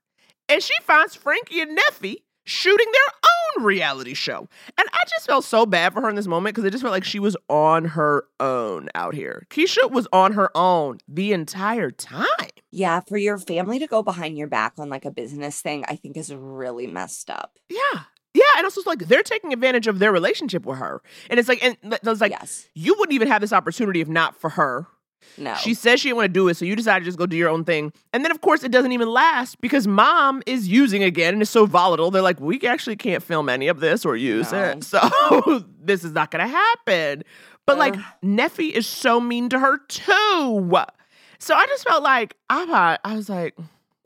and she finds Frankie and Neffe shooting their own reality show. And I just felt so bad for her in this moment because it just felt like she was on her own out here. Keyshia was on her own the entire time. Yeah, for your family to go behind your back on like a business thing, I think is really messed up. Yeah. Yeah, and also it's like they're taking advantage of their relationship with her. And it's like and it's like yes. you wouldn't even have this opportunity if not for her. No. She says she didn't want to do it, so you decided to just go do your own thing. And then, of course, it doesn't even last because mom is using again and it's so volatile. They're like, we actually can't film any of this or use No. it. So this is not going to happen. But like, Ugh. Neffe is so mean to her too. So I just felt like, I, I was like,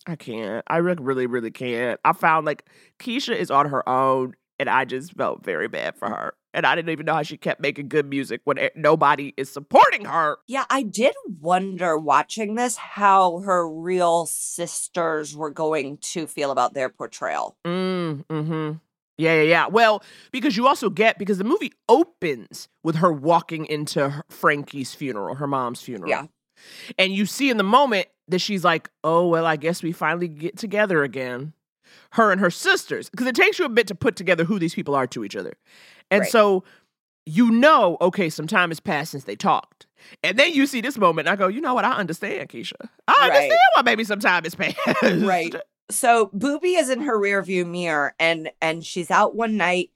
I can't. I re- really, really can't. I found like Keyshia is on her own and I just felt very bad for her. And I didn't even know how she kept making good music when nobody is supporting her. Yeah, I did wonder watching this how her real sisters were going to feel about their portrayal. Mm, hmm Yeah, yeah, yeah. Well, because you also get because the movie opens with her walking into her- Frankie's funeral, her mom's funeral. Yeah. And you see in the moment that she's like, "Oh, well, I guess we finally get together again." Her and her sisters, because it takes you a bit to put together who these people are to each other. And Right. so you know, okay, some time has passed since they talked. And then you see this moment, and I go, you know what? I understand, Keyshia. I Right. understand why maybe some time has passed. Right. So Booby is in her rearview mirror and and she's out one night.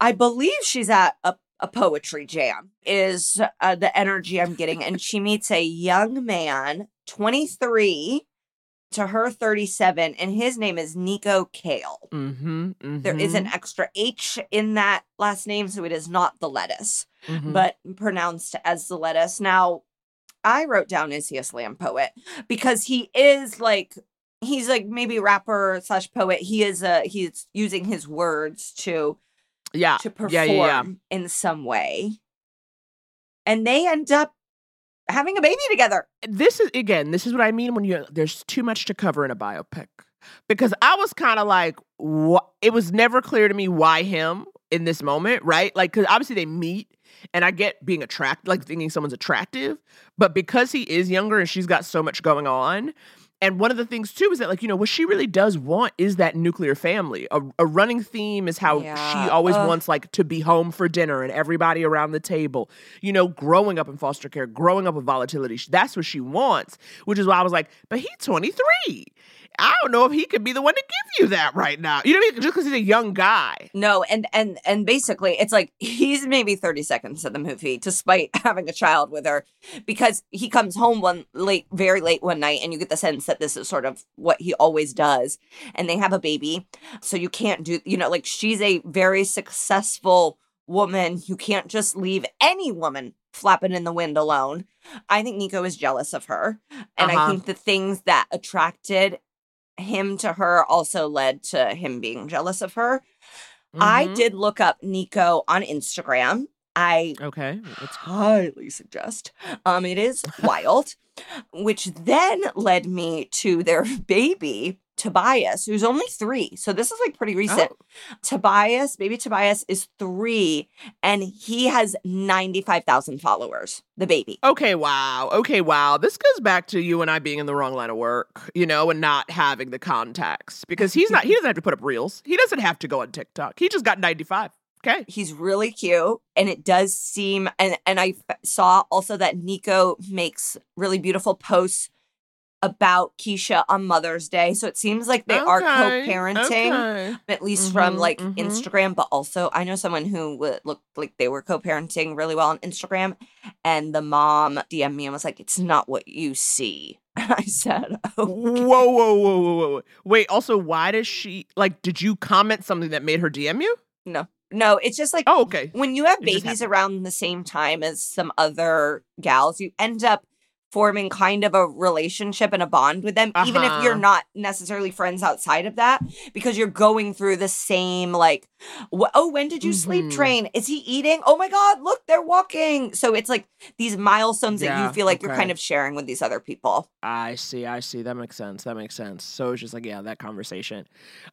I believe she's at a, a poetry jam is uh, the energy I'm getting and she meets a young man, 23 to her 37 and his name is Niko Khale. Mm-hmm, There is an extra H in that last name so it is not the lettuce. Mhm. but pronounced as the lettuce. Now, I wrote down is he a slam poet because he is like he's like maybe rapper slash poet. He is a he's using his words to yeah, to perform yeah, yeah, yeah. in some way, and they end up having a baby together. this is again this is what i mean when you there's too much to cover in a biopic because i was kind of like what it was never clear to me why him in this moment right like because obviously they meet and i get being attracted like thinking someone's attractive but because he is younger and she's got so much going on and one of the things too is that like you know what she really does want is that nuclear family a, a running theme is how Yeah. she always Ugh. wants like to be home for dinner and everybody around the table you know growing up in foster care growing up with volatility that's what she wants which is why i was like but he's 23 i don't know if he could be the one to give you that right now you know what i mean just because he's a young guy No, and and and basically it's like he's maybe 30 seconds of the movie despite having a child with her because he comes home one late very late one night and you get the sense that this is sort of what he always does and they have a baby. So you can't do you know like she's a very successful woman. You can't just leave any woman flapping in the wind alone. I think Niko is jealous of her and I Uh-huh. think the things that attracted him to her also led to him being jealous of her. I Mhm. did look up Niko on Instagram. I okay let's highly suggest. Um, it is wild, which then led me to their baby Tobias, who's only three. So this is like pretty recent. Oh. Tobias, baby Tobias, is three, and he has ninety five thousand followers. The baby. Okay, wow. Okay, wow. This goes back to you and I being in the wrong line of work, you know, and not having the contacts because he's not, he doesn't have to put up reels. He doesn't have to go on TikTok. He just got 95. Okay. He's really cute, and it does seem and and I f- saw also that Niko makes really beautiful posts about Keyshia on Mother's Day. So it seems like they are co-parenting, okay. at least from Mhm, like mhm. Instagram. But also, I know someone who would looked like they were co-parenting really well on Instagram, and the mom DM'd me and was like, "It's not what you see." And I said, "Oh, Whoa, whoa, whoa, whoa, whoa, whoa. Wait, also, why does she, like, did you comment something that made her DM you? no, no." It's just like Oh, okay. when you have It babies around the same time as some other gals, you end up forming kind of a relationship and a bond with them, even if you're Uh-huh. not necessarily friends outside of that, because you're going through the same like, wh- oh, when did you sleep Mhm. train? Is he eating? Oh my God, look, they're walking. So it's like these milestones that you feel like you're kind of sharing with these other people. I see, I see. That makes sense. That makes sense. So it's just like, yeah, that conversation.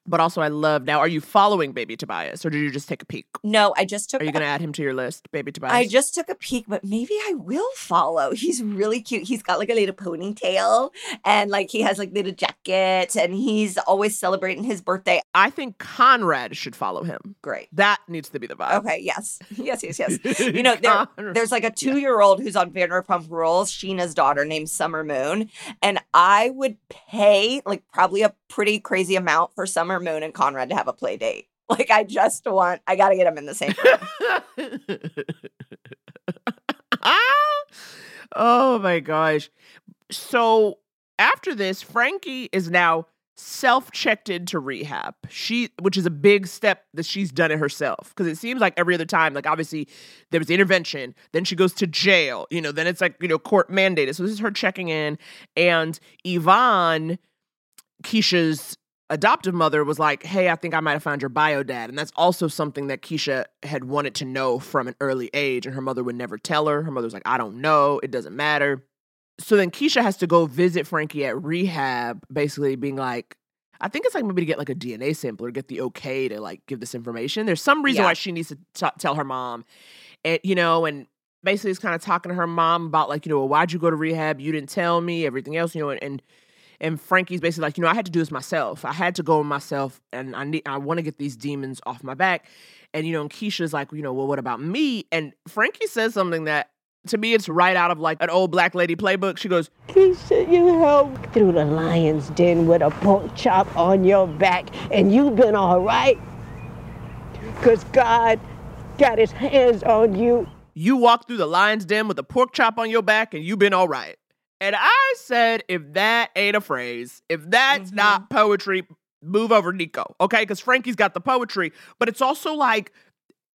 But also, I love now. Are you following Baby Tobias, or did you just take a peek? No, I just took Are you going to add him to your list, Baby Tobias? I just took a peek, but maybe I will follow. He's really cute. He's got like a little ponytail and like he has like little jacket and he's always celebrating his birthday. I think Conrad should follow him. Great. That needs to be the vibe. Okay, yes. Yes, yes, yes. You know, there, there's like a two year old who's on Vanderpump Rules, Scheana's daughter named Summer Moon. And I would pay like probably a pretty crazy amount for Summer Moon and Conrad to have a play date. Like, I just want, I got to get them in the same room. Oh my gosh. So after this, Frankie is now self-checked into rehab. She which is a big step that she's done it herself because it seems like every other time like obviously there was intervention, then she goes to jail, you know, then it's like, you know, court mandated. So this is her checking in and Yvonne Keyshia's adoptive mother was like, Hey, I think I might have found your bio dad. And that's also something that Keyshia had wanted to know from an early age. And her mother would never tell her. Her mother was like, I don't know. It doesn't matter. So then Keyshia has to go visit Frankie at rehab, basically being like, I think it's like maybe to get like a DNA sample or get the okay to like give this information. There's some reason Yeah. why she needs to t- tell her mom, and you know, and basically is kind of talking to her mom about like, you know, well, why'd you go to rehab? You didn't tell me everything else, you know, and, and and Frankie's basically like, you know, I had to do this myself. I had to go myself, and I need, I want to get these demons off my back. And you know, and Keyshia's like, you know, well, what about me? And Frankie says something that to me, it's right out of like an old black lady playbook. She goes, Keyshia, you helped through the lion's den with a pork chop on your back, and you've been all right. Because God got his hands on you. You walked through the lion's den with a pork chop on your back and you've been all right. And I said, if that ain't a phrase, if that's mm-hmm. not poetry, move over Niko. Okay. Because Frankie's got the poetry, but it's also like,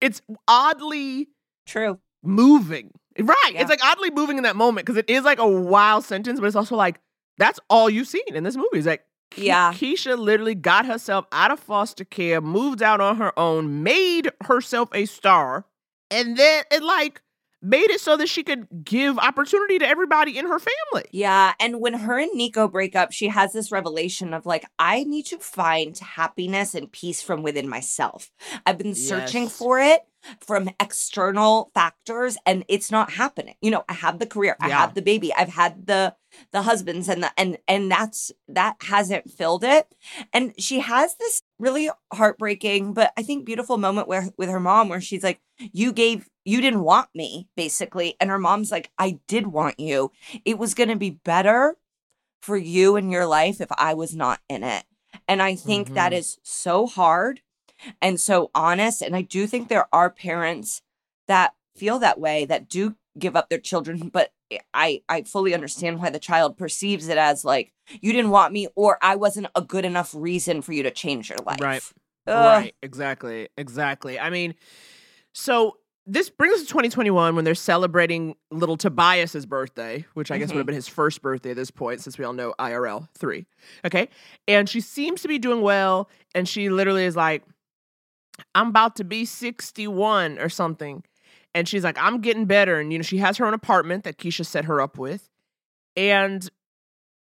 it's oddly True. moving. Right. Yeah. It's like oddly moving in that moment because it is like a wild sentence, but it's also like, that's all you've seen in this movie. It's like, Ke- Yeah. Keyshia literally got herself out of foster care, moved out on her own, made herself a star, and then it like made it so that she could give opportunity to everybody in her family. Yeah. And when her and Niko break up, she has this revelation of like, I need to find happiness and peace from within myself. I've been searching Yes. for it from external factors and it's not happening. You know, I have the career, I have the baby, I've had the the husbands and the and and that's that hasn't filled it. And she has this really heartbreaking but I think beautiful moment where with her mom where she's like, "You gave you didn't want me," basically. And her mom's like, "I did want you. It was going to be better for you in your life if I was not in it." And I think that Mhm. is so hard and so honest. And I do think there are parents that feel that way, that do give up their children. But I, I fully understand why the child perceives it as like, you didn't want me, or I wasn't a good enough reason for you to change your life. Right. Ugh. Right. Exactly. Exactly. I mean, so this brings us to 2021 when they're celebrating little Tobias's birthday, which I guess would mm-hmm. have been his first birthday at this point, since we all know IRL three. Okay. And she seems to be doing well. And she literally is like, I'm about to be 61 or something. And she's like, I'm getting better. And, you know, she has her own apartment that Keyshia set her up with. And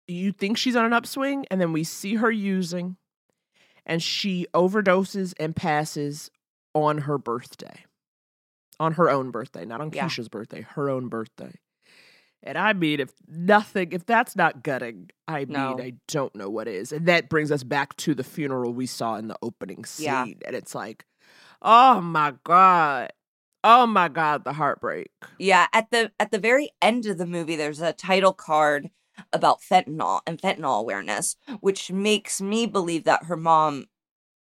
you think she's on an upswing. And then we see her using, and she overdoses and passes on her birthday. On her own birthday, not on Yeah. Keyshia's birthday, her own birthday. And I mean, if nothing, if that's not gutting, I No. mean, I don't know what is. And that brings us back to the funeral we saw in the opening scene. Yeah. And it's like, oh my God. Oh my God, the heartbreak. Yeah, at the at the very end of the movie, there's a title card about fentanyl and fentanyl awareness, which makes me believe that her mom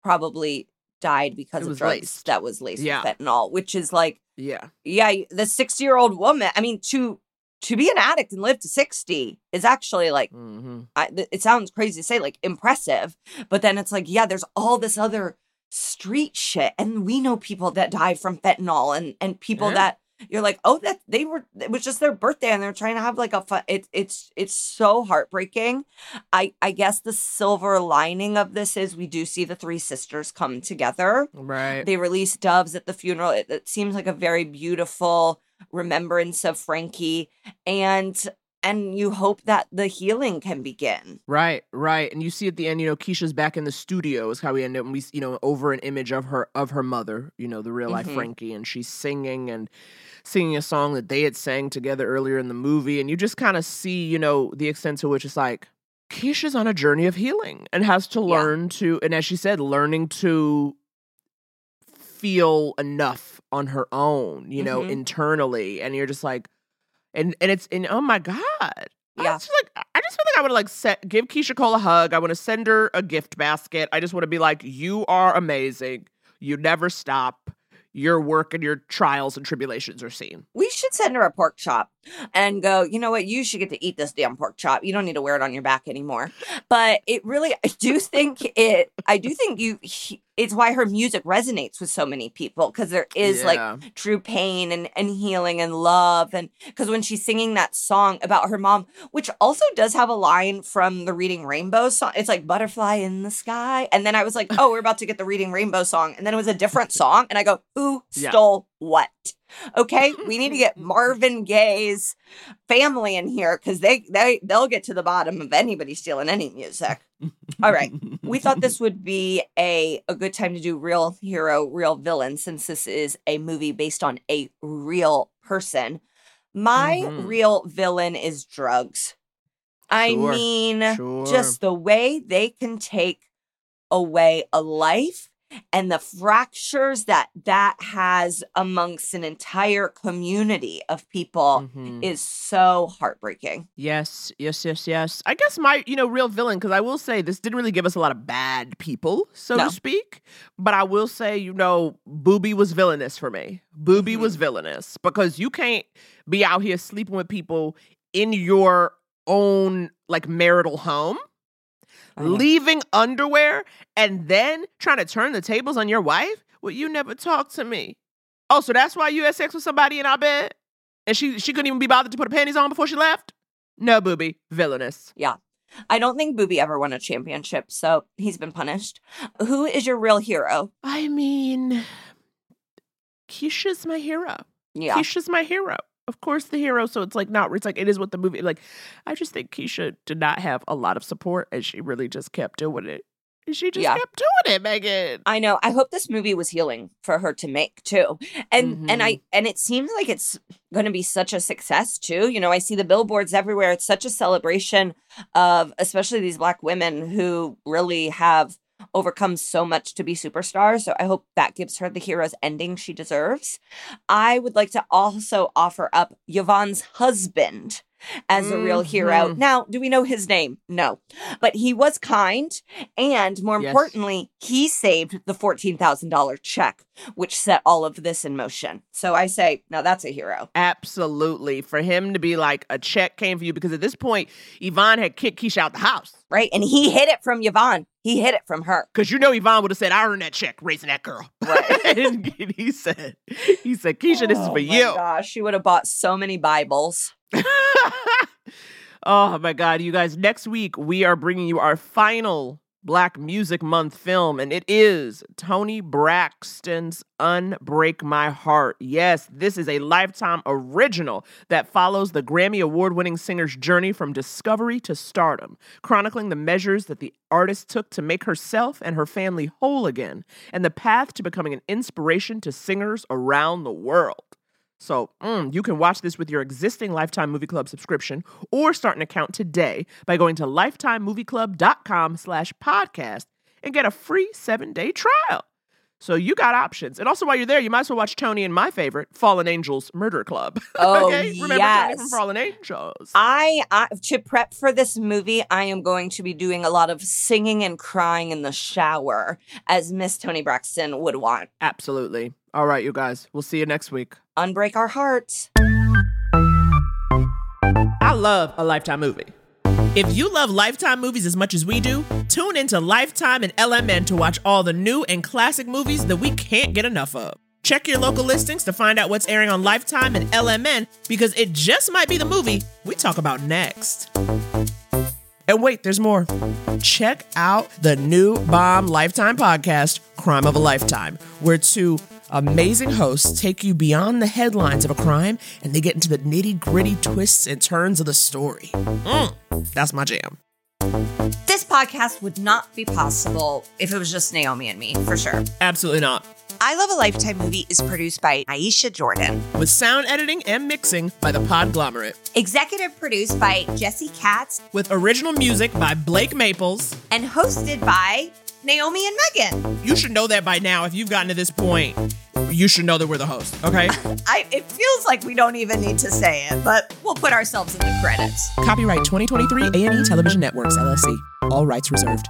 probably died because of drugs laced. that was laced Yeah. with fentanyl, which is like, Yeah. yeah, the 60 year old woman. I mean, to to be an addict and live to 60 is actually like Mm-hmm. I, th- it sounds crazy to say like impressive but then it's like yeah there's all this other street shit and we know people that die from fentanyl and and people Yeah. that you're like, oh, that they were it was just their birthday and they're trying to have like a fun. It's it's it's so heartbreaking. I I guess the silver lining of this is we do see the three sisters come together. Right. They release doves at the funeral. It, it seems like a very beautiful remembrance of Frankie, and and you hope that the healing can begin. Right, right. And you see at the end, you know, Keyshia's back in the studio is how we end up. And we, you know, over an image of her of her mother, you know, the real life Mhm. Frankie, and she's singing and singing a song that they had sang together earlier in the movie, and you just kind of see, you know, the extent to which it's like Keyshia's on a journey of healing and has to Yeah. learn to, and as she said, learning to feel enough on her own, you know, Mhm. internally, and you're just like, and and it's and oh my god. I Yeah. just feel like I just feel like I would like set, give Keyshia Cole a hug. I want to send her a gift basket. I just want to be like, you are amazing. You never stop. Your work and your trials and tribulations are seen. We should send her a pork chop and go, you know what? You should get to eat this damn pork chop. You don't need to wear it on your back anymore. But it really, I do think it, I do think you, he- it's why her music resonates with so many people because there is Yeah. like true pain and, and healing and love. And because when she's singing that song about her mom, which also does have a line from the Reading Rainbow song, it's like butterfly in the sky. And then I was like, oh, we're about to get the Reading Rainbow song. And then it was a different song. And I go, who Yeah. stole what? Okay, we need to get Marvin Gaye's family in here because they they they'll get to the bottom of anybody stealing any music. All right, we thought this would be a a good time to do real hero, real villain, since this is a movie based on a real person. My Mhm. real villain is drugs. I Sure, mean, sure. just the way they can take away a life and the fractures that that has amongst an entire community of people Mhm. is so heartbreaking. Yes, yes, yes, yes. I guess my, you know, real villain, because I will say this didn't really give us a lot of bad people, so No. to speak. But I will say, you know, Booby was villainous for me. Booby was villainous because you can't be out here sleeping with people in your own like marital home, Leaving underwear, and then trying to turn the tables on your wife. Well, you never talked to me. Oh, so that's why you had sex with somebody in our bed? And she she couldn't even be bothered to put her panties on before she left? No, booby. Villainous. Yeah. I don't think Booby ever won a championship, so he's been punished. Who is your real hero? I mean, Keyshia's my hero. Yeah. Keyshia's my hero. Of course, the hero. So it's like not. It's like it is what the movie. Like, I just think Keyshia did not have a lot of support, and she really just kept doing it. And she just Yeah. kept doing it, Megan. I know. I hope this movie was healing for her to make too. And and I mm-hmm. and it seems like it's going to be such a success too. You know, I see the billboards everywhere. It's such a celebration of especially these black women who really have overcome so much to be superstars. So I hope that gives her the hero's ending she deserves. I would like to also offer up Yvonne's husband as a real hero. Mhm. Now, do we know his name? No. But he was kind and more Yes. importantly, he saved the $14,000 check which set all of this in motion. So I say, now that's a hero. Absolutely. For him to be like, a check came for you because at this point, Yvonne had kicked Keyshia out the house. Right? And he hid it from Yvonne. He hid it from her. Because you know Yvonne would have said, I earned that check raising that girl. Right. and he said, he said, Keyshia, this is Oh for my you. Gosh, she would have bought so many Bibles. oh my God, you guys. Next week, we are bringing you our final Black Music Month film, and it is Toni Braxton's Unbreak My Heart. Yes, this is a lifetime original that follows the Grammy Award winning singer's journey from discovery to stardom, chronicling the measures that the artist took to make herself and her family whole again, and the path to becoming an inspiration to singers around the world. So mm, you can watch this with your existing Lifetime Movie Club subscription or start an account today by going to lifetimemovieclub.com slash podcast and get a free seven-day trial. So you got options. And also while you're there, you might as well watch Toni and my favorite, Fallen Angels Murder Club. Oh, okay? Remember Toni yes. from Fallen Angels. I, I to prep for this movie, I am going to be doing a lot of singing and crying in the shower, as Miss Toni Braxton would want. Absolutely. All right, you guys. We'll see you next week. Unbreak our hearts. I love a Lifetime movie. If you love Lifetime movies as much as we do, tune into Lifetime and LMN to watch all the new and classic movies that we can't get enough of. Check your local listings to find out what's airing on Lifetime and LMN because it just might be the movie we talk about next. And wait, there's more. Check out the new Bomb Lifetime podcast, Crime of a Lifetime, where two amazing hosts take you beyond the headlines of a crime and they get into the nitty gritty twists and turns of the story. Mm, that's my jam. This podcast would not be possible if it was just Naomi and me, for sure. Absolutely not. I Love a Lifetime movie is produced by Aisha Jordan, With sound editing and mixing by the Podglomerate, executive produced by Jesse Katz, with original music by Blake Maples. and hosted by Naomi and Megan. You should know that by now. If you've gotten to this point, you should know that we're the host, okay? I, it feels like we don't even need to say it, but we'll put ourselves in the credits. Copyright 2023 A&E Television Networks, LLC. All rights reserved.